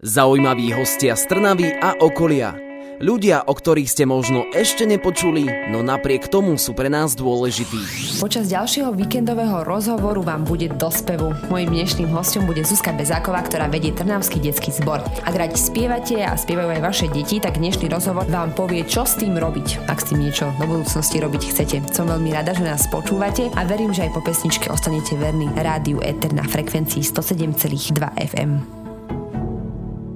Zaujímaví hostia z Trnavy a okolia. Ľudia, o ktorých ste možno ešte nepočuli, no napriek tomu sú pre nás dôležití. Počas ďalšieho víkendového rozhovoru vám bude do spevu. Mojím dnešným hostom bude Zuzka Bezáková, ktorá vedie Trnavský detský zbor. Ak radi spievate a spievajú aj vaše deti, tak dnešný rozhovor vám povie, čo s tým robiť, ak s tým niečo do budúcnosti robiť chcete. Som veľmi rada, že nás počúvate a verím, že aj po pesničke ostanete verní rádiu Eter na frekvencii 107,2 FM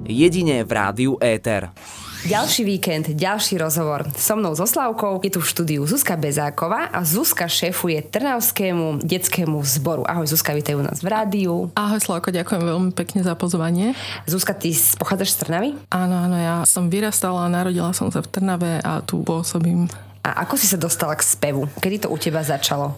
jedine v rádiu Éter. Ďalší víkend, ďalší rozhovor. So mnou so Slavkou je tu v štúdiu Zuzka Bezáková a Zuzka šéfuje Trnavskému detskému zboru. Ahoj Zuzka, vítaj u nás v rádiu. Ahoj Slavko, ďakujem veľmi pekne za pozvanie. Zuzka, ty pochádzaš z Trnavy? Áno, áno, ja som vyrastala a narodila som sa v Trnave a tu pôsobím. A ako si sa dostala k spevu? Kedy to u teba začalo?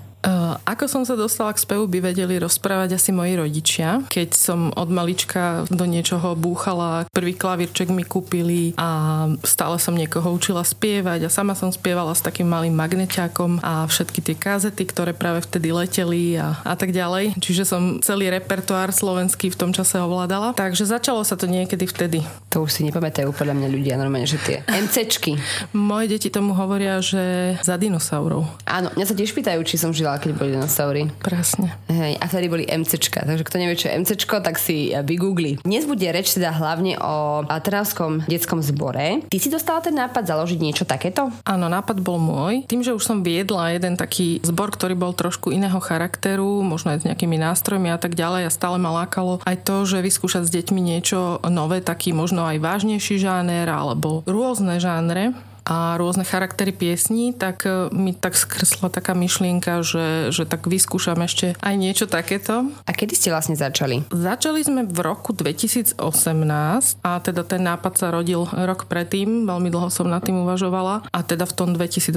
Ako som sa dostala k spevu, by vedeli rozprávať asi moji rodičia. Keď som od malička do niečoho búchala, prvý klavírček mi kúpili a stále som niekoho učila spievať a sama som spievala s takým malým magneťákom a všetky tie kazety, ktoré práve vtedy leteli a, a tak ďalej. Čiže som celý repertoár slovenský v tom čase ovládala. Takže začalo sa to niekedy vtedy. To už si nepamätajú podľa mňa ľudia normálne, že tie MCčky. Moje deti tomu hovoria, že za dinosaurov. Áno, mňa sa tiež pýtajú, či som žila, keď boli dinosaury. Presne. Hej, a vtedy boli MCčka, takže kto nevie, čo je MCčko, tak si vygoogli. Dnes bude reč teda hlavne o Trnavskom detskom zbore. Ty si dostala ten nápad založiť niečo takéto? Áno, nápad bol môj. Tým, že už som viedla jeden taký zbor, ktorý bol trošku iného charakteru, možno aj s nejakými nástrojmi a tak ďalej a stále ma lákalo aj to, že vyskúšať s deťmi niečo nové, taký možno aj vážnejší žáner alebo rôzne žánre a rôzne charaktery piesní, tak e, mi tak skresla taká myšlienka, že, že tak vyskúšam ešte aj niečo takéto. A kedy ste vlastne začali? Začali sme v roku 2018 a teda ten nápad sa rodil rok predtým, veľmi dlho som nad tým uvažovala a teda v tom 2018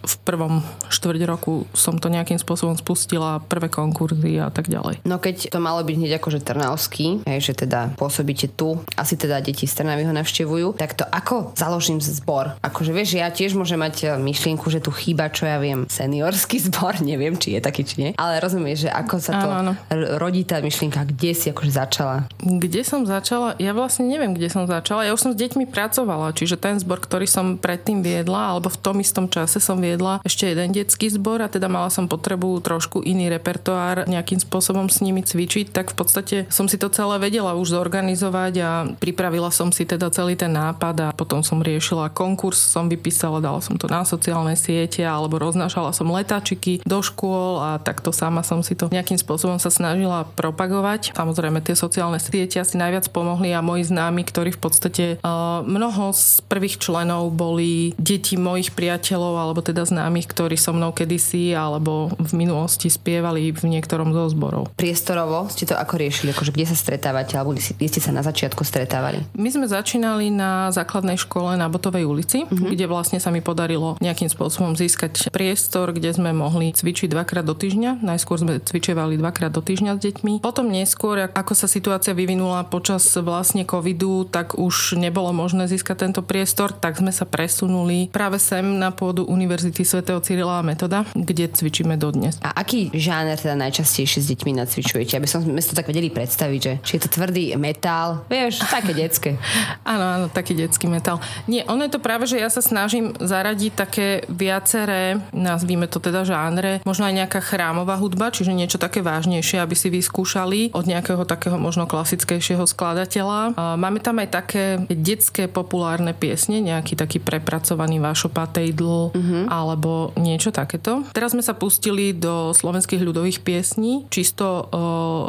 v prvom štvrť roku som to nejakým spôsobom spustila, prvé konkurzy a tak ďalej. No keď to malo byť hneď akože Trnavský, že teda pôsobíte tu, asi teda deti z Trnavy ho navštevujú, tak to ako založím zbor zbor. Akože vieš, ja tiež môžem mať e, myšlienku, že tu chýba, čo ja viem, seniorský zbor, neviem, či je taký, či nie. Ale rozumieš, že ako sa to áno, áno. rodí tá myšlienka, kde si akože začala? Kde som začala? Ja vlastne neviem, kde som začala. Ja už som s deťmi pracovala, čiže ten zbor, ktorý som predtým viedla, alebo v tom istom čase som viedla ešte jeden detský zbor a teda mala som potrebu trošku iný repertoár nejakým spôsobom s nimi cvičiť, tak v podstate som si to celé vedela už zorganizovať a pripravila som si teda celý ten nápad a potom som riešila konkurs som vypísala, dala som to na sociálne siete alebo roznášala som letáčiky do škôl a takto sama som si to nejakým spôsobom sa snažila propagovať. Samozrejme tie sociálne siete asi najviac pomohli a moji známi, ktorí v podstate uh, mnoho z prvých členov boli deti mojich priateľov alebo teda známych, ktorí so mnou kedysi alebo v minulosti spievali v niektorom zo zborov. Priestorovo ste to ako riešili? Akože kde sa stretávate alebo kde ste sa na začiatku stretávali? My sme začínali na základnej škole na Botovej ulici, mm-hmm. kde vlastne sa mi podarilo nejakým spôsobom získať priestor, kde sme mohli cvičiť dvakrát do týždňa. Najskôr sme cvičevali dvakrát do týždňa s deťmi. Potom neskôr, ako sa situácia vyvinula počas vlastne covidu, tak už nebolo možné získať tento priestor, tak sme sa presunuli práve sem na pôdu Univerzity svätého Cyrila a Metoda, kde cvičíme dodnes. A aký žáner teda najčastejšie s deťmi nacvičujete? Aby som sme to tak vedeli predstaviť, že či je to tvrdý metál, vieš, také detské. áno, áno, taký detský metál. Nie, ono je to práve, že ja sa snažím zaradiť také viaceré, nazvíme to teda žánre, možno aj nejaká chrámová hudba, čiže niečo také vážnejšie, aby si vyskúšali od nejakého takého možno klasickejšieho skladateľa. Máme tam aj také detské populárne piesne, nejaký taký prepracovaný Vašo Patejdl uh-huh. alebo niečo takéto. Teraz sme sa pustili do slovenských ľudových piesní, čisto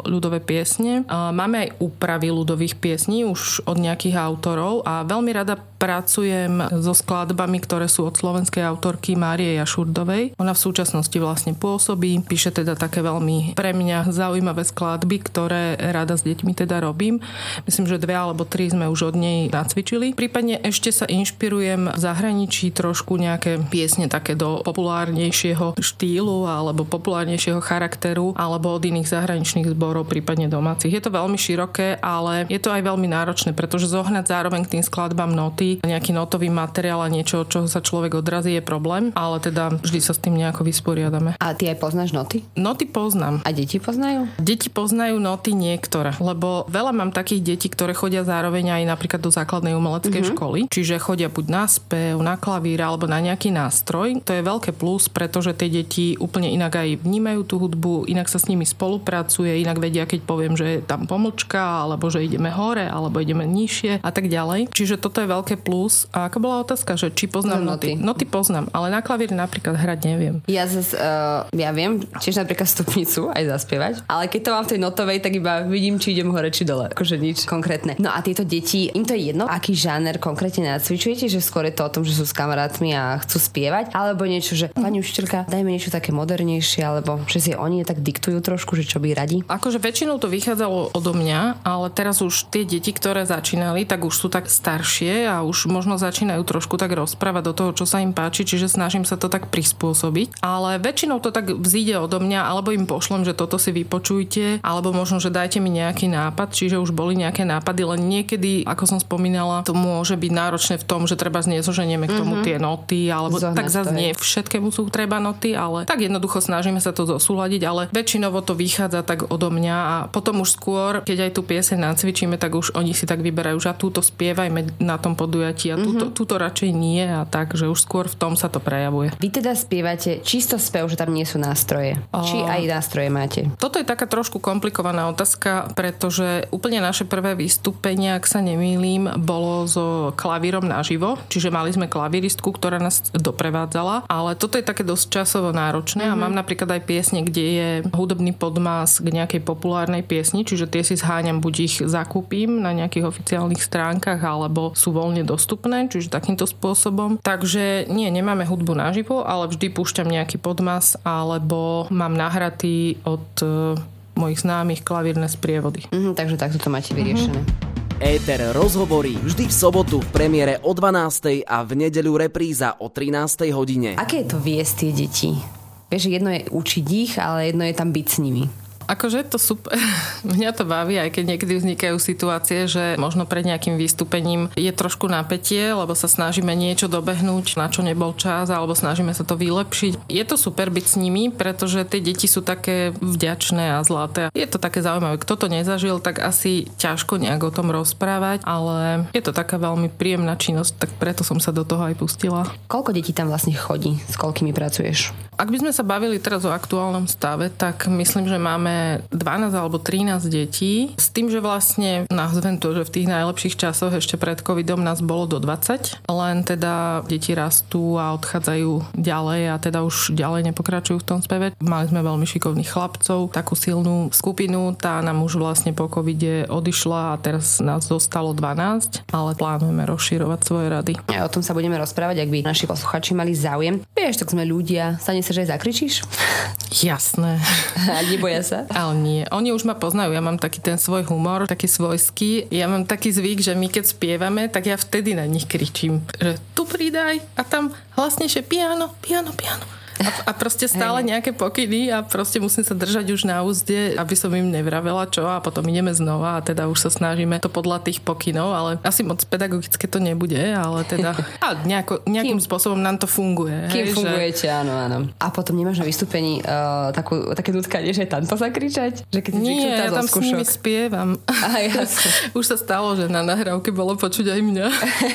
ľudové piesne. Máme aj úpravy ľudových piesní už od nejakých autorov a veľmi rada pracujem so skladbami, ktoré sú od slovenskej autorky Márie Jašurdovej. Ona v súčasnosti vlastne pôsobí, píše teda také veľmi pre mňa zaujímavé skladby, ktoré rada s deťmi teda robím. Myslím, že dve alebo tri sme už od nej nacvičili. Prípadne ešte sa inšpirujem v zahraničí trošku nejaké piesne také do populárnejšieho štýlu alebo populárnejšieho charakteru alebo od iných zahraničných zborov, prípadne domácich. Je to veľmi široké, ale je to aj veľmi náročné, pretože zohnať zároveň k tým skladbám noty, nejaký notový hotový materiál a niečo, čo sa človek odrazí, je problém, ale teda vždy sa s tým nejako vysporiadame. A ty aj poznáš noty? Noty poznám. A deti poznajú? Deti poznajú noty niektoré, lebo veľa mám takých detí, ktoré chodia zároveň aj napríklad do základnej umeleckej mm-hmm. školy, čiže chodia buď na spev, na klavír alebo na nejaký nástroj. To je veľké plus, pretože tie deti úplne inak aj vnímajú tú hudbu, inak sa s nimi spolupracuje, inak vedia, keď poviem, že je tam pomlčka, alebo že ideme hore, alebo ideme nižšie a tak ďalej. Čiže toto je veľké plus. A aká bola otázka, že či poznám no, noty? Noty poznám, ale na klavíri napríklad hrať neviem. Ja zase, uh, ja viem tiež napríklad stupnicu aj zaspievať, ale keď to mám v tej notovej, tak iba vidím, či idem hore, či dole. Akože nič konkrétne. No a tieto deti, im to je jedno, aký žáner konkrétne nacvičujete, že skôr je to o tom, že sú s kamarátmi a chcú spievať, alebo niečo, že pani učiteľka, dajme niečo také modernejšie, alebo že si oni tak diktujú trošku, že čo by radi. Akože väčšinou to vychádzalo odo mňa, ale teraz už tie deti, ktoré začínali, tak už sú tak staršie a už možno začínajú trošku tak rozprávať do toho, čo sa im páči, čiže snažím sa to tak prispôsobiť. Ale väčšinou to tak vzíde odo mňa, alebo im pošlem, že toto si vypočujte, alebo možno, že dajte mi nejaký nápad, čiže už boli nejaké nápady, len niekedy, ako som spomínala, to môže byť náročné v tom, že treba znezoženieme k tomu mm-hmm. tie noty, alebo Zohnať tak zase nie všetkému sú treba noty, ale tak jednoducho snažíme sa to zosúľadiť, ale väčšinovo to vychádza tak odo mňa a potom už skôr, keď aj tú pieseň nacvičíme, tak už oni si tak vyberajú, že a túto spievajme na tom podujatí a túto, mm-hmm. Túto radšej nie a tak, že už skôr v tom sa to prejavuje. Vy teda spievate čisto spev, že tam nie sú nástroje. O... Či aj nástroje máte? Toto je taká trošku komplikovaná otázka, pretože úplne naše prvé vystúpenie, ak sa nemýlim, bolo so klavírom naživo, čiže mali sme klavíristku, ktorá nás doprevádzala, ale toto je také dosť časovo náročné mm-hmm. a mhm. mám napríklad aj piesne, kde je hudobný podmas k nejakej populárnej piesni, čiže tie si zháňam, buď ich zakúpim na nejakých oficiálnych stránkach, alebo sú voľne dostupné, čiže takýmto spôsobom. Takže nie, nemáme hudbu naživo, ale vždy púšťam nejaký podmas, alebo mám nahratý od e, mojich známych klavírne sprievody. Mm, takže takto to máte vyriešené. Mm-hmm. Éter rozhovorí vždy v sobotu v premiére o 12. a v nedeľu repríza o 13. hodine. Aké je to viesť tie deti? Vieš, jedno je učiť ich, ale jedno je tam byť s nimi. Akože je to super. Mňa to baví, aj keď niekedy vznikajú situácie, že možno pred nejakým vystúpením je trošku napätie, lebo sa snažíme niečo dobehnúť, na čo nebol čas, alebo snažíme sa to vylepšiť. Je to super byť s nimi, pretože tie deti sú také vďačné a zlaté. Je to také zaujímavé. Kto to nezažil, tak asi ťažko nejak o tom rozprávať, ale je to taká veľmi príjemná činnosť, tak preto som sa do toho aj pustila. Koľko detí tam vlastne chodí? S koľkými pracuješ? Ak by sme sa bavili teraz o aktuálnom stave, tak myslím, že máme 12 alebo 13 detí. S tým, že vlastne nazvem to, že v tých najlepších časoch ešte pred covidom nás bolo do 20, len teda deti rastú a odchádzajú ďalej a teda už ďalej nepokračujú v tom speve. Mali sme veľmi šikovných chlapcov, takú silnú skupinu, tá nám už vlastne po covide odišla a teraz nás zostalo 12, ale plánujeme rozširovať svoje rady. A o tom sa budeme rozprávať, ak by naši posluchači mali záujem. Vieš, tak sme ľudia, sa sa, že aj zakričíš? Jasné. A neboja sa? Ale nie. Oni už ma poznajú. Ja mám taký ten svoj humor, taký svojský. Ja mám taký zvyk, že my keď spievame, tak ja vtedy na nich kričím. Že tu pridaj a tam hlasnejšie piano, piano, piano. A, a proste stále nejaké pokyny a proste musím sa držať už na úzde, aby som im nevravela čo a potom ideme znova a teda už sa snažíme to podľa tých pokynov, ale asi moc pedagogické to nebude, ale teda a nejako, nejakým kým, spôsobom nám to funguje. Kým hej, fungujete, že... áno, áno. A potom nemáš na vystúpení uh, takú, také nutkanie, že tam to zakričať? Že keď Nie, ja tam s nimi spievam. Aha, už sa stalo, že na nahrávke bolo počuť aj mňa.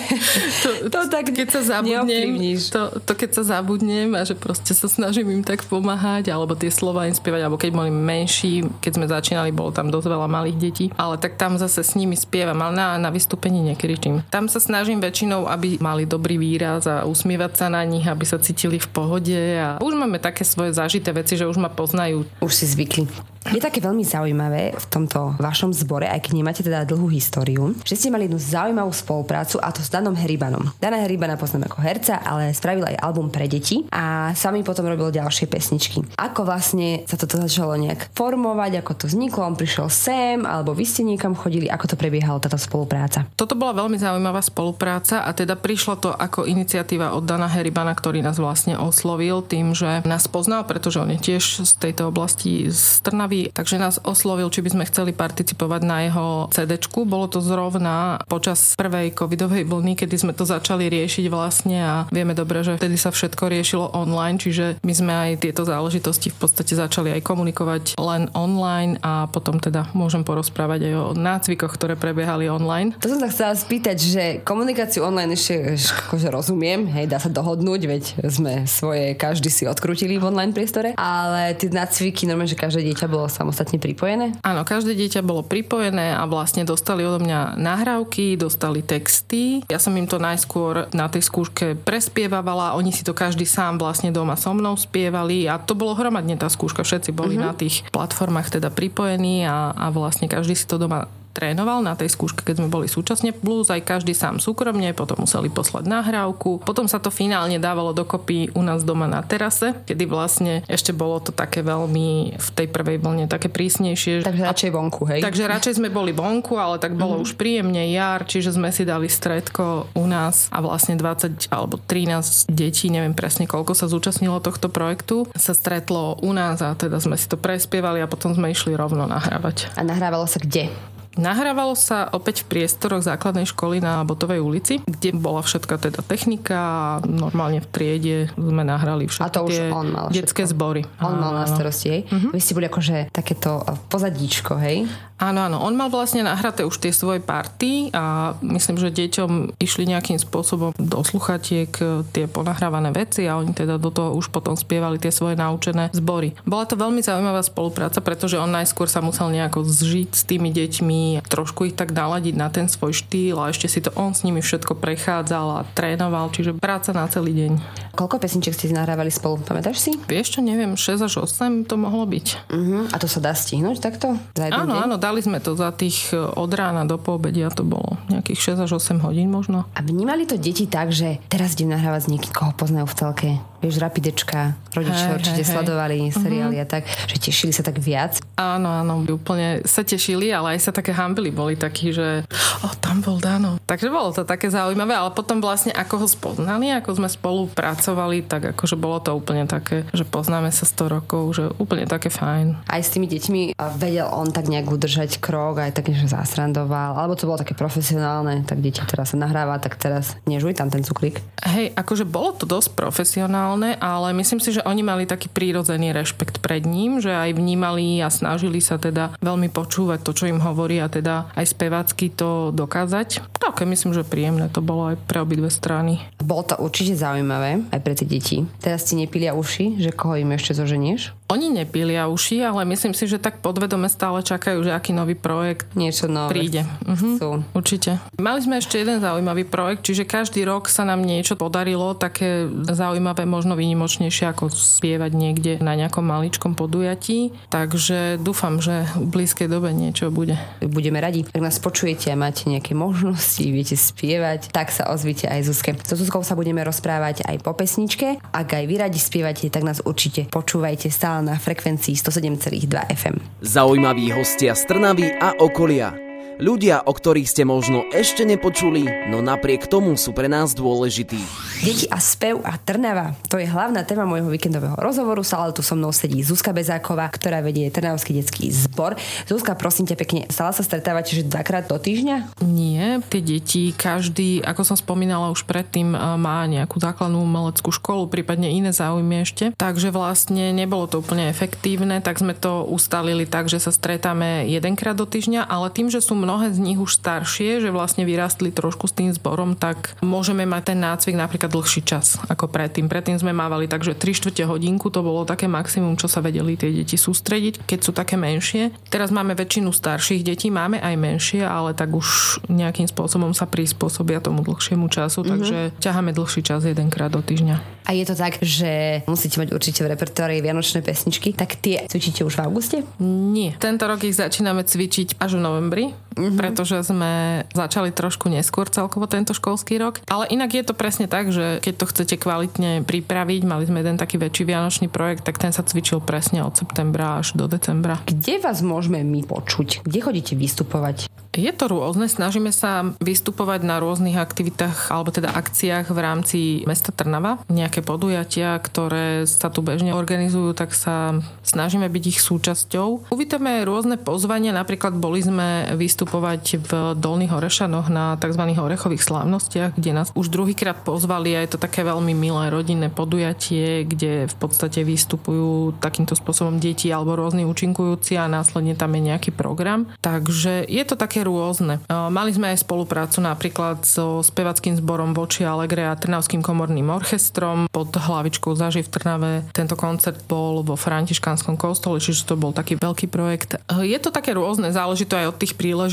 to, to, tak keď sa zabudnem, to, to keď sa zabudnem a že proste sa snažím im tak pomáhať, alebo tie slova im spievať, alebo keď boli menší, keď sme začínali, bolo tam dosť veľa malých detí, ale tak tam zase s nimi spievam, ale na, na vystúpení nekričím. Tam sa snažím väčšinou, aby mali dobrý výraz a usmievať sa na nich, aby sa cítili v pohode a už máme také svoje zažité veci, že už ma poznajú. Už si zvykli. Je také veľmi zaujímavé v tomto vašom zbore, aj keď nemáte teda dlhú históriu, že ste mali jednu zaujímavú spoluprácu a to s Danom Heribanom. Dana Heribana poznám ako herca, ale spravil aj album pre deti a sami potom robil ďalšie pesničky. Ako vlastne sa toto začalo nejak formovať, ako to vzniklo, on prišiel sem, alebo vy ste niekam chodili, ako to prebiehalo táto spolupráca? Toto bola veľmi zaujímavá spolupráca a teda prišlo to ako iniciatíva od Dana Heribana, ktorý nás vlastne oslovil tým, že nás poznal, pretože on je tiež z tejto oblasti z Trnavy Bratislavy, takže nás oslovil, či by sme chceli participovať na jeho CD. Bolo to zrovna počas prvej covidovej vlny, kedy sme to začali riešiť vlastne a vieme dobre, že vtedy sa všetko riešilo online, čiže my sme aj tieto záležitosti v podstate začali aj komunikovať len online a potom teda môžem porozprávať aj o nácvikoch, ktoré prebiehali online. To som sa chcela spýtať, že komunikáciu online ešte akože rozumiem, hej, dá sa dohodnúť, veď sme svoje, každý si odkrutili v online priestore, ale tie nácviky, normálne, že každé dieťa bolo samostatne pripojené? Áno, každé dieťa bolo pripojené a vlastne dostali odo mňa nahrávky, dostali texty. Ja som im to najskôr na tej skúške prespievavala, oni si to každý sám vlastne doma so mnou spievali a to bolo hromadne tá skúška, všetci boli uh-huh. na tých platformách teda pripojení a, a vlastne každý si to doma trénoval na tej skúške, keď sme boli súčasne plus, aj každý sám súkromne, potom museli poslať nahrávku. Potom sa to finálne dávalo dokopy u nás doma na terase, kedy vlastne ešte bolo to také veľmi v tej prvej vlne také prísnejšie. Takže radšej vonku, hej? Takže radšej sme boli vonku, ale tak bolo mm-hmm. už príjemne jar, čiže sme si dali stredko u nás a vlastne 20 alebo 13 detí, neviem presne koľko sa zúčastnilo tohto projektu, sa stretlo u nás a teda sme si to prespievali a potom sme išli rovno nahrávať. A nahrávalo sa kde? Nahrávalo sa opäť v priestoroch základnej školy na Botovej ulici, kde bola všetka teda technika a normálne v triede sme nahrali všetky a to už tie on mal detské všetko. zbory. On mal na starosti, hej? Uh-huh. Vy ste boli akože takéto pozadíčko, hej? Áno, áno. On mal vlastne nahraté už tie svoje party a myslím, že deťom išli nejakým spôsobom do sluchatiek tie ponahrávané veci a oni teda do toho už potom spievali tie svoje naučené zbory. Bola to veľmi zaujímavá spolupráca, pretože on najskôr sa musel nejako zžiť s tými deťmi, trošku ich tak naladiť na ten svoj štýl a ešte si to on s nimi všetko prechádzal a trénoval, čiže práca na celý deň. Koľko pesniček ste nahrávali spolu, pamätáš si? Vieš čo, neviem, 6 až 8 to mohlo byť. Uh-huh. A to sa dá stihnúť takto? Za áno, deň? áno, dali sme to za tých e, od rána do poobedia, to bolo nejakých 6 až 8 hodín možno. A vnímali to deti tak, že teraz idem nahrávať s niekým, koho poznajú v celke? Vieš, rapidečka, rodičia hey, určite hey, sledovali hey. seriály uh-huh. a tak, že tešili sa tak viac. Áno, áno, úplne sa tešili, ale aj sa také hambili, boli takí, že o, tam bol Dano. Takže bolo to také zaujímavé, ale potom vlastne ako ho spoznali, ako sme spolu pracovali, tak akože bolo to úplne také, že poznáme sa 100 rokov, že úplne také fajn. Aj s tými deťmi vedel on tak nejak udržať krok, aj tak že zasrandoval, alebo to bolo také profesionálne, tak deti teraz sa nahráva, tak teraz nežuj tam ten cukrík. Hej, akože bolo to dosť profesionálne ale myslím si, že oni mali taký prírodzený rešpekt pred ním, že aj vnímali a snažili sa teda veľmi počúvať to, čo im hovorí a teda aj spevácky to dokázať. Také myslím, že príjemné to bolo aj pre obidve strany. Bolo to určite zaujímavé aj pre tie deti. Teraz ti nepilia uši, že koho im ešte zoženieš? Oni nepilia uši, ale myslím si, že tak podvedome stále čakajú, že aký nový projekt Niečo nové príde. Uh-huh, určite. Mali sme ešte jeden zaujímavý projekt, čiže každý rok sa nám niečo podarilo, také zaujímavé, možno výnimočnejšie ako spievať niekde na nejakom maličkom podujatí. Takže dúfam, že v blízkej dobe niečo bude. Budeme radi. Ak nás počujete a máte nejaké možnosti, viete spievať, tak sa ozvite aj Zuzke. So Zuzkou sa budeme rozprávať aj po pesničke. Ak aj vy radi spievate, tak nás určite počúvajte stále na frekvencii 107,2 FM. Zaujímaví hostia z Trnavy a okolia. Ľudia, o ktorých ste možno ešte nepočuli, no napriek tomu sú pre nás dôležití. Deti a spev a Trnava. To je hlavná téma môjho víkendového rozhovoru. Stále tu so mnou sedí Zuzka Bezáková, ktorá vedie Trnavský detský zbor. Zuzka, prosím ťa pekne, stále sa stretávate, že dvakrát do týždňa? Nie, tie deti, každý, ako som spomínala už predtým, má nejakú základnú umeleckú školu, prípadne iné záujmy ešte. Takže vlastne nebolo to úplne efektívne, tak sme to ustalili tak, že sa stretáme jedenkrát do týždňa, ale tým, že sú mnohé z nich už staršie, že vlastne vyrastli trošku s tým zborom, tak môžeme mať ten nácvik napríklad dlhší čas ako predtým. Predtým sme mávali tak, že 3 čtvrte hodinku to bolo také maximum, čo sa vedeli tie deti sústrediť, keď sú také menšie. Teraz máme väčšinu starších detí, máme aj menšie, ale tak už nejakým spôsobom sa prispôsobia tomu dlhšiemu času, mm-hmm. takže ťaháme dlhší čas jedenkrát do týždňa. A je to tak, že musíte mať určite v repertoári vianočné pesničky, tak tie cvičíte už v auguste? Nie. Tento rok ich začíname cvičiť až v novembri mm-hmm. pretože sme začali trošku neskôr celkovo tento školský rok. Ale inak je to presne tak, že keď to chcete kvalitne pripraviť, mali sme jeden taký väčší vianočný projekt, tak ten sa cvičil presne od septembra až do decembra. Kde vás môžeme my počuť? Kde chodíte vystupovať? Je to rôzne, snažíme sa vystupovať na rôznych aktivitách alebo teda akciách v rámci mesta Trnava. Nejaké podujatia, ktoré sa tu bežne organizujú, tak sa snažíme byť ich súčasťou. Uvítame rôzne pozvania, napríklad boli sme vystupovať v Dolných Orešanoch na tzv. orechových slávnostiach, kde nás už druhýkrát pozvali a je to také veľmi milé rodinné podujatie, kde v podstate vystupujú takýmto spôsobom deti alebo rôzni účinkujúci a následne tam je nejaký program. Takže je to také rôzne. Mali sme aj spoluprácu napríklad so spevackým zborom Voči Alegre a Trnavským komorným orchestrom pod hlavičkou Zaži v Trnave. Tento koncert bol vo Františkánskom kostole, čiže to bol taký veľký projekt. Je to také rôzne, záleží to aj od tých príležitostí,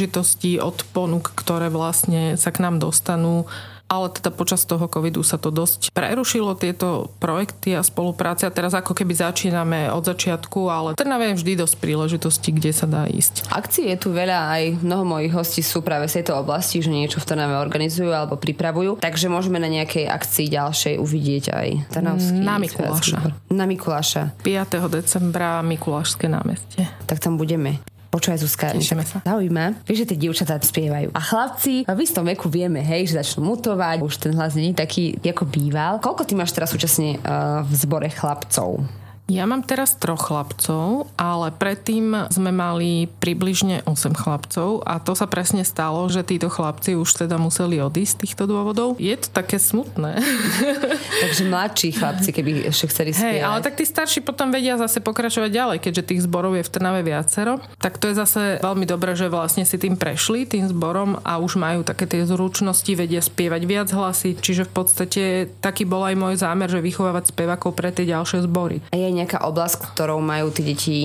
od ponúk, ktoré vlastne sa k nám dostanú ale teda počas toho covidu sa to dosť prerušilo, tieto projekty a spolupráce a teraz ako keby začíname od začiatku, ale Trnava je vždy dosť príležitosti, kde sa dá ísť. Akcií je tu veľa, aj mnoho mojich hostí sú práve z tejto oblasti, že niečo v Trnave organizujú alebo pripravujú, takže môžeme na nejakej akcii ďalšej uvidieť aj Trnavský. Na Mikuláša. Na Mikuláša. 5. decembra Mikulášské námestie. Tak tam budeme. Počúvaj, Zuzka, Tešíme sa. zaujíma, vieš, že tie dievčatá spievajú. A chlapci v istom veku vieme, hej, že začnú mutovať, už ten hlas není taký, ako býval. Koľko ty máš teraz súčasne uh, v zbore chlapcov? Ja mám teraz troch chlapcov, ale predtým sme mali približne 8 chlapcov a to sa presne stalo, že títo chlapci už teda museli odísť z týchto dôvodov. Je to také smutné. Takže mladší chlapci, keby ešte chceli spievať. Hej, ale tak tí starší potom vedia zase pokračovať ďalej, keďže tých zborov je v Trnave viacero. Tak to je zase veľmi dobré, že vlastne si tým prešli, tým zborom a už majú také tie zručnosti, vedia spievať viac hlasy. Čiže v podstate taký bol aj môj zámer, že vychovávať spevákov pre tie ďalšie zbory. A je nejaká oblasť, ktorou majú tí deti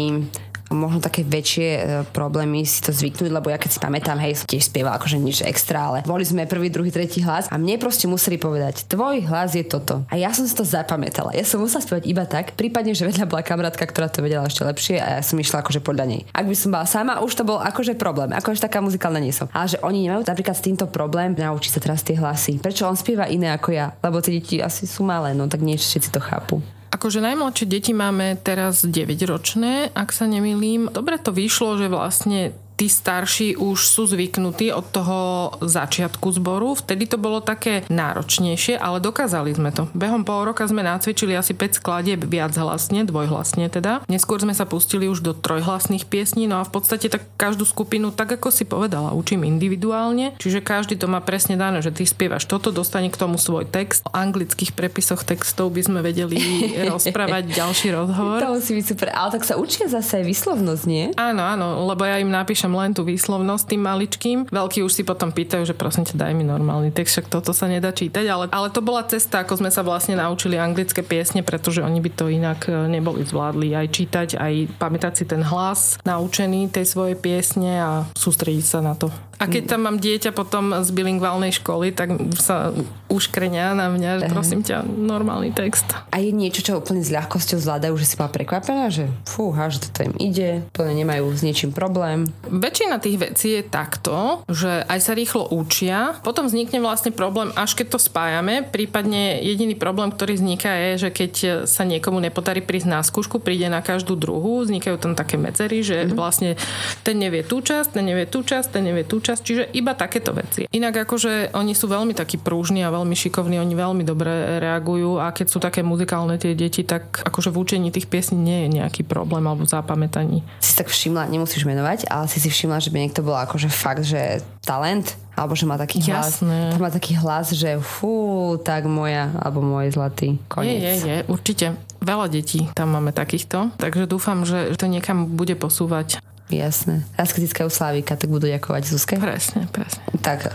možno také väčšie e, problémy si to zvyknúť, lebo ja keď si pamätám, hej, som tiež spieval akože nič extra, ale boli sme prvý, druhý, tretí hlas a mne proste museli povedať, tvoj hlas je toto. A ja som si to zapamätala. Ja som musela spievať iba tak, prípadne, že vedľa bola kamarátka, ktorá to vedela ešte lepšie a ja som išla akože podľa nej. Ak by som bola sama, už to bol akože problém. Akože taká muzikálna nie som. Ale že oni nemajú napríklad s týmto problém naučiť sa teraz tie hlasy. Prečo on spieva iné ako ja? Lebo tie deti asi sú malé, no tak nie všetci to chápu. Akože najmladšie deti máme teraz 9-ročné, ak sa nemýlim. Dobre to vyšlo, že vlastne tí starší už sú zvyknutí od toho začiatku zboru. Vtedy to bolo také náročnejšie, ale dokázali sme to. Behom pol roka sme nacvičili asi 5 skladieb viac hlasne, dvojhlasne teda. Neskôr sme sa pustili už do trojhlasných piesní, no a v podstate tak každú skupinu, tak ako si povedala, učím individuálne. Čiže každý to má presne dané, že ty spievaš toto, dostane k tomu svoj text. O anglických prepisoch textov by sme vedeli rozprávať ďalší rozhovor. To musí byť super. Ale tak sa učia zase výslovnosť, nie? Áno, áno, lebo ja im napíšem píšem len tú výslovnosť tým maličkým. Veľkí už si potom pýtajú, že prosím ťa daj mi normálny text, však toto sa nedá čítať, ale, ale to bola cesta, ako sme sa vlastne naučili anglické piesne, pretože oni by to inak e, neboli zvládli aj čítať, aj pamätať si ten hlas naučený tej svojej piesne a sústrediť sa na to. A keď tam mám dieťa potom z bilingválnej školy, tak sa uškrenia na mňa, že prosím ťa, normálny text. A je niečo, čo úplne s ľahkosťou zvládajú, že si bola prekvapená, že fúha, že toto im ide, úplne nemajú s niečím problém. Väčšina tých vecí je takto, že aj sa rýchlo učia, potom vznikne vlastne problém, až keď to spájame, prípadne jediný problém, ktorý vzniká je, že keď sa niekomu nepodarí prísť na skúšku, príde na každú druhú, vznikajú tam také medzery, že mm-hmm. vlastne ten nevie tú časť, ten nevie tú časť, ten nevie tú časť časť, čiže iba takéto veci. Inak akože oni sú veľmi takí prúžni a veľmi šikovní, oni veľmi dobre reagujú a keď sú také muzikálne tie deti, tak akože v učení tých piesní nie je nejaký problém alebo zapamätaní. Si tak všimla, nemusíš menovať, ale si si všimla, že by niekto bol akože fakt, že talent, alebo že má taký hlas, Jasné. má taký hlas, že fú, tak moja, alebo môj zlatý koniec. Je, je, je, určite. Veľa detí tam máme takýchto, takže dúfam, že to niekam bude posúvať. Jasné. Raz keď získajú Slávika, tak budú ďakovať Zuzke? Presne, presne. Tak,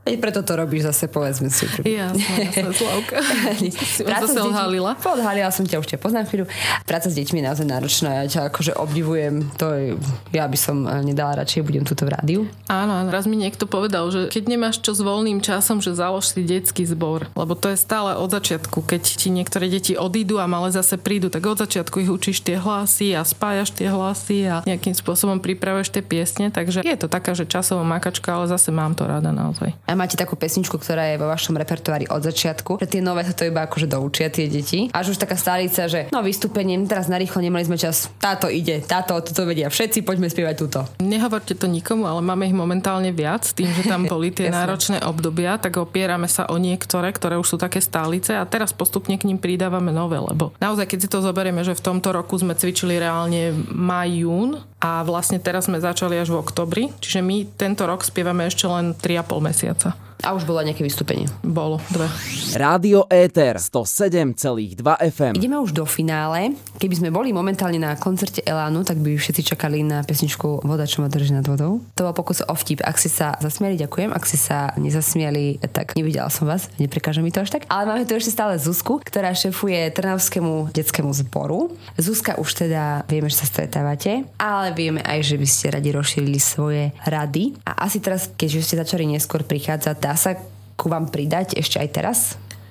Veď preto to robíš zase, povedzme si. Jasné, jasné, Slavka. Práca zase odhalila. Som ťa, už ťa poznám chvíľu. Práca s deťmi je naozaj náročná, ja ťa akože obdivujem. To je, ja by som eh, nedala radšej, budem tuto v rádiu. Áno, áno, raz mi niekto povedal, že keď nemáš čo s voľným časom, že založ si detský zbor. Lebo to je stále od začiatku. Keď ti niektoré deti odídu a malé zase prídu, tak od začiatku ich učíš tie hlasy a spájaš tie hlasy a nejakým spôsobom pripravuješ tie piesne. Takže je to taká, že časová makačka, ale zase mám to rada naozaj. A máte takú pesničku, ktorá je vo vašom repertoári od začiatku, že tie nové sa to iba akože doučia tie deti. Až už taká stálica, že no vystúpenie, teraz narýchlo nemali sme čas, táto ide, táto, toto vedia všetci, poďme spievať túto. Nehovorte to nikomu, ale máme ich momentálne viac, tým, že tam boli tie náročné obdobia, tak opierame sa o niektoré, ktoré už sú také stálice a teraz postupne k ním pridávame nové, lebo naozaj, keď si to zoberieme, že v tomto roku sme cvičili reálne maj, jún a vlastne teraz sme začali až v oktobri, čiže my tento rok spievame ešte len 3,5 mesiaca. A už bolo nejaké vystúpenie? Bolo, dve. Rádio Éter 107,2 FM. Ideme už do finále. Keby sme boli momentálne na koncerte Elánu, tak by všetci čakali na pesničku Voda, čo ma drží nad vodou. To bol pokus o vtip. Ak ste sa zasmiali, ďakujem. Ak ste sa nezasmiali, tak nevidela som vás. Neprekáže mi to až tak. Ale máme tu ešte stále Zuzku, ktorá šefuje Trnavskému detskému zboru. Zuzka už teda vieme, že sa stretávate, ale vieme aj, že by ste radi rozšírili svoje rady. A asi teraz, keďže ste začali neskôr prichádzať, dá sa ku vám pridať ešte aj teraz?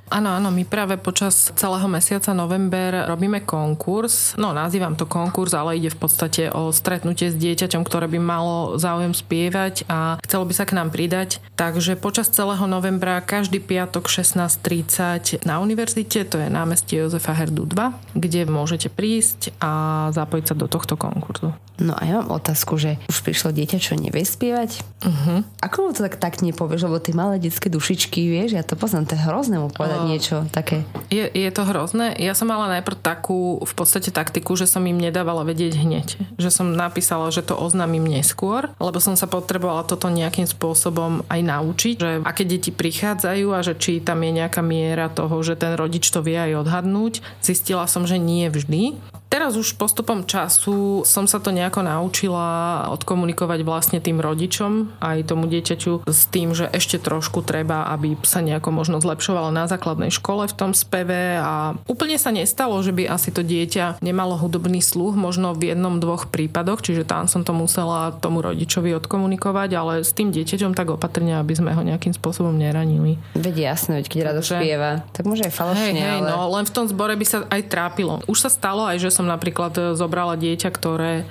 Áno, áno, my práve počas celého mesiaca november robíme konkurs. No, nazývam to konkurs, ale ide v podstate o stretnutie s dieťaťom, ktoré by malo záujem spievať a chcelo by sa k nám pridať. Takže počas celého novembra každý piatok 16.30 na univerzite, to je námestie Jozefa Herdu 2, kde môžete prísť a zapojiť sa do tohto konkurzu. No a ja mám otázku, že už prišlo dieťa, čo nevie spievať? Uh-huh. Ako mu to tak, tak nepovieš, lebo tie malé detské dušičky, vieš, ja to poznám, to je hrozné mu povedať uh, niečo také. Je, je to hrozné. Ja som mala najprv takú v podstate taktiku, že som im nedávala vedieť hneď. Že som napísala, že to oznámim neskôr, lebo som sa potrebovala toto nejakým spôsobom aj naučiť, že aké deti prichádzajú a že či tam je nejaká miera toho, že ten rodič to vie aj odhadnúť. Zistila som, že nie vždy. Teraz už postupom času som sa to nejako naučila odkomunikovať vlastne tým rodičom aj tomu dieťaťu s tým, že ešte trošku treba, aby sa nejako možno zlepšovalo na základnej škole v tom speve a úplne sa nestalo, že by asi to dieťa nemalo hudobný sluch, možno v jednom, dvoch prípadoch, čiže tam som to musela tomu rodičovi odkomunikovať, ale s tým dieťaťom tak opatrne, aby sme ho nejakým spôsobom neranili. Veď jasné, keď rado spieva, tak môže aj falošne, hej, hej, ale... no len v tom zbore by sa aj trápilo. Už sa stalo aj, že som napríklad e, zobrala dieťa, ktoré e,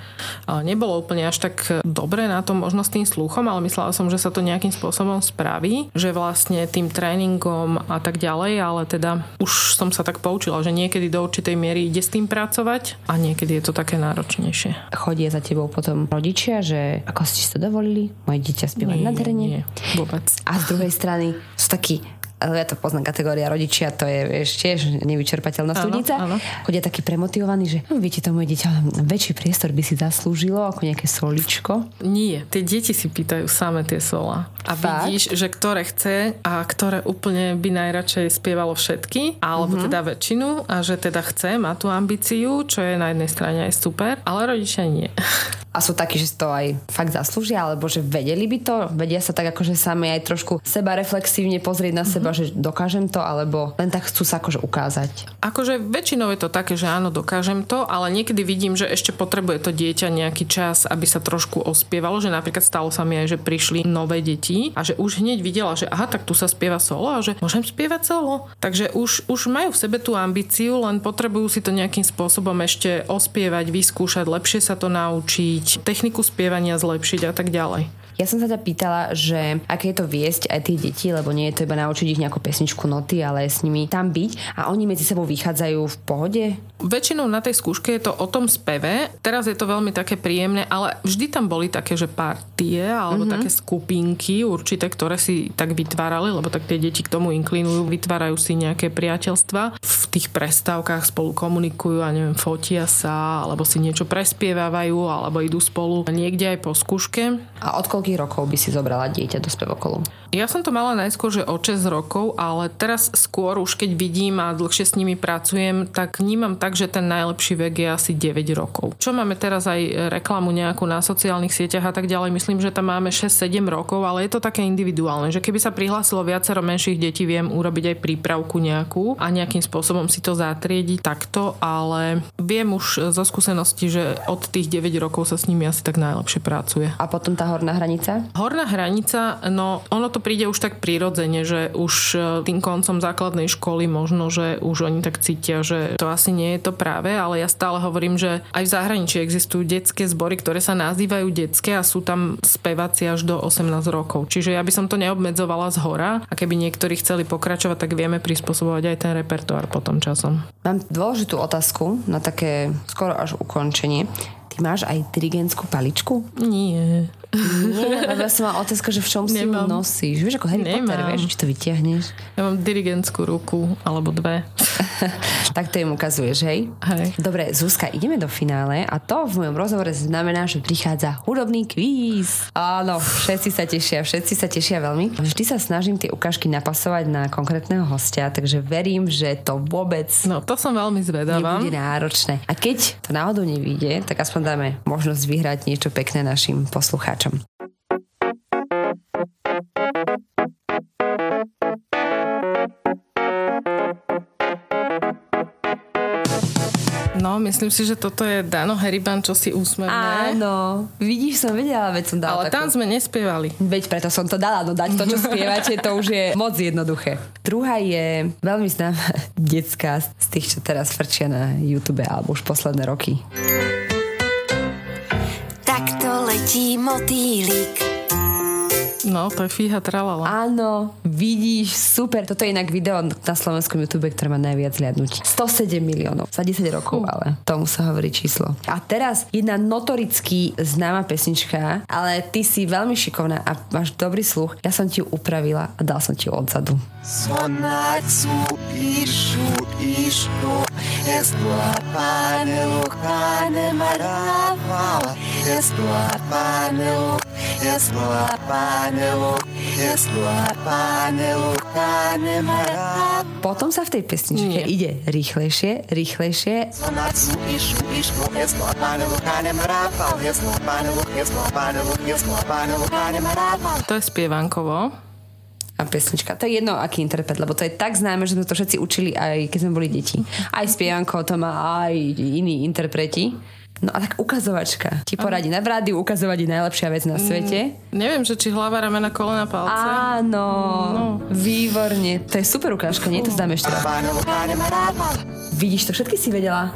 nebolo úplne až tak dobre na tom možno s tým sluchom, ale myslela som, že sa to nejakým spôsobom spraví, že vlastne tým tréningom a tak ďalej, ale teda už som sa tak poučila, že niekedy do určitej miery ide s tým pracovať a niekedy je to také náročnejšie. Chodia za tebou potom rodičia, že ako ste si to dovolili, moje dieťa spieva nádherne. Nie, vôbec. A z druhej strany sú takí ja to poznám, kategória rodičia, to je vieš, tiež nevyčerpateľná studnica. Chodia takí premotivovaní, že no, viete to moje dieťa, väčší priestor by si zaslúžilo, ako nejaké soličko. Nie, tie deti si pýtajú same tie sola. A Fakt? vidíš, že ktoré chce a ktoré úplne by najradšej spievalo všetky, alebo mm-hmm. teda väčšinu a že teda chce, má tú ambíciu, čo je na jednej strane aj super, ale rodičia nie. A sú takí, že si to aj fakt zaslúžia, alebo že vedeli by to, vedia sa tak akože sami aj trošku seba reflexívne pozrieť na seba, mm-hmm. že dokážem to, alebo len tak chcú sa akože ukázať. Akože väčšinou je to také, že áno, dokážem to, ale niekedy vidím, že ešte potrebuje to dieťa nejaký čas, aby sa trošku ospievalo, že napríklad stalo sa mi aj, že prišli nové deti a že už hneď videla, že aha, tak tu sa spieva solo a že môžem spievať solo. Takže už, už majú v sebe tú ambíciu, len potrebujú si to nejakým spôsobom ešte ospievať, vyskúšať, lepšie sa to naučiť zlepšiť, techniku spievania zlepšiť a tak ďalej. Ja som sa ťa pýtala, že aké je to viesť aj tie deti, lebo nie je to iba naučiť ich nejakú pesničku noty, ale s nimi tam byť a oni medzi sebou vychádzajú v pohode? Väčšinou na tej skúške je to o tom speve. Teraz je to veľmi také príjemné, ale vždy tam boli také, že partie alebo mm-hmm. také skupinky určité, ktoré si tak vytvárali, lebo tak tie deti k tomu inklinujú, vytvárajú si nejaké priateľstva. V tých prestávkach spolu komunikujú a neviem, fotia sa, alebo si niečo prespievajú, alebo idú spolu niekde aj po skúške. A od koľkých rokov by si zobrala dieťa do spevokolu? Ja som to mala najskôr, že o 6 rokov, ale teraz skôr už keď vidím a dlhšie s nimi pracujem, tak vnímam tak, že ten najlepší vek je asi 9 rokov. Čo máme teraz aj reklamu nejakú na sociálnych sieťach a tak ďalej, myslím, že tam máme 6-7 rokov, ale je to také individuálne, že keby sa prihlásilo viacero menších detí, viem urobiť aj prípravku nejakú a nejakým spôsobom si to zatriediť takto, ale viem už zo skúsenosti, že od tých 9 rokov sa s nimi asi tak najlepšie pracuje. A potom tá horná hranica? Horná hranica, no ono to to príde už tak prirodzene, že už e, tým koncom základnej školy možno, že už oni tak cítia, že to asi nie je to práve, ale ja stále hovorím, že aj v zahraničí existujú detské zbory, ktoré sa nazývajú detské a sú tam speváci až do 18 rokov. Čiže ja by som to neobmedzovala z hora a keby niektorí chceli pokračovať, tak vieme prispôsobovať aj ten repertoár potom časom. Mám dôležitú otázku na také skoro až ukončenie. Ty máš aj dirigentskú paličku? Nie. Nie, ja som mala otázka, že v čom si ju nosíš. Vieš, ako Harry Nemám. Potter, vieš, či to vytiahneš. Ja mám dirigentskú ruku, alebo dve. tak to im ukazuješ, hej? Hej. Dobre, Zuzka, ideme do finále a to v mojom rozhovore znamená, že prichádza hudobný kvíz. Áno, všetci sa tešia, všetci sa tešia veľmi. Vždy sa snažím tie ukážky napasovať na konkrétneho hostia, takže verím, že to vôbec No, to som veľmi zvedáva. nebude náročné. A keď to náhodou nevíde, tak aspoň dáme možnosť vyhrať niečo pekné našim poslucháčom. No, myslím si, že toto je Dano Heriban, čo si úsmevné. Áno, vidíš, som vedela, veď som dala Ale takú... tam sme nespievali. Veď preto som to dala, no dať to, čo spievate, to už je moc jednoduché. Druhá je veľmi známa detská z tých, čo teraz frčia na YouTube alebo už posledné roky. Letí motýlik. No, to je fíha tralala. Áno, vidíš, super. Toto je inak video na slovenskom YouTube, ktoré má najviac hľadnúť. 107 miliónov za 10 rokov, ale tomu sa hovorí číslo. A teraz jedna notoricky známa pesnička, ale ty si veľmi šikovná a máš dobrý sluch. Ja som ti ju upravila a dal som ti ju odzadu. Sonatsu ishu Potom sa v tej pesničke Nie. ide rýchlejšie, rýchlejšie To je spievankovo. a pesnička. To je jedno, aký interpret, lebo to je tak známe, že sme to všetci učili aj keď sme boli deti. Aj spievanko to má aj iní interpreti. No a tak ukazovačka. Ti poradí na rádiu ukazovať je najlepšia vec na svete. Neviem, že či hlava, ramena, kolena, palce. Áno, výborne. To je super ukážka, nie? To zdáme ešte raz. Vidíš to, všetky si vedela.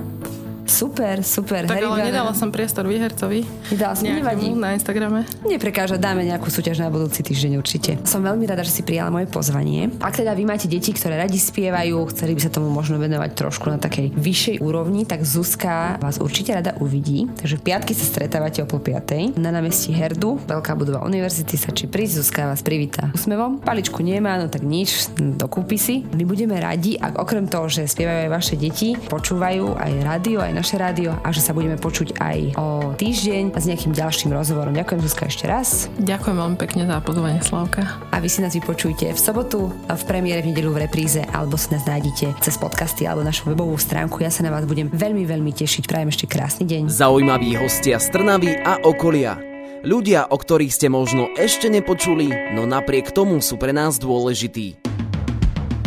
Super, super. Tak Harry ale Banner. nedala som priestor výhercovi. Nedala som, nevadí. Na Instagrame. Neprekáža, dáme nejakú súťaž na budúci týždeň určite. Som veľmi rada, že si prijala moje pozvanie. Ak teda vy máte deti, ktoré radi spievajú, chceli by sa tomu možno venovať trošku na takej vyššej úrovni, tak Zuzka vás určite rada uvidí. Takže v piatky sa stretávate o pol piatej na námestí Herdu, Veľká budova univerzity sa či prísť, Zuzka vás privíta úsmevom. Paličku nemá, no tak nič, dokúpi si. My budeme radi, ak okrem toho, že spievajú aj vaše deti, počúvajú aj rádio, aj naše rádio a že sa budeme počuť aj o týždeň s nejakým ďalším rozhovorom. Ďakujem Zuzka ešte raz Ďakujem veľmi pekne za pozvanie, Slavka. a vy si nás vypočujte v sobotu, v premiére v nedelu v repríze alebo si nás nájdete cez podcasty alebo našu webovú stránku. Ja sa na vás budem veľmi, veľmi tešiť. Prajem ešte krásny deň. Zaujímaví hostia z Trnavy a okolia. Ľudia, o ktorých ste možno ešte nepočuli, no napriek tomu sú pre nás dôležití.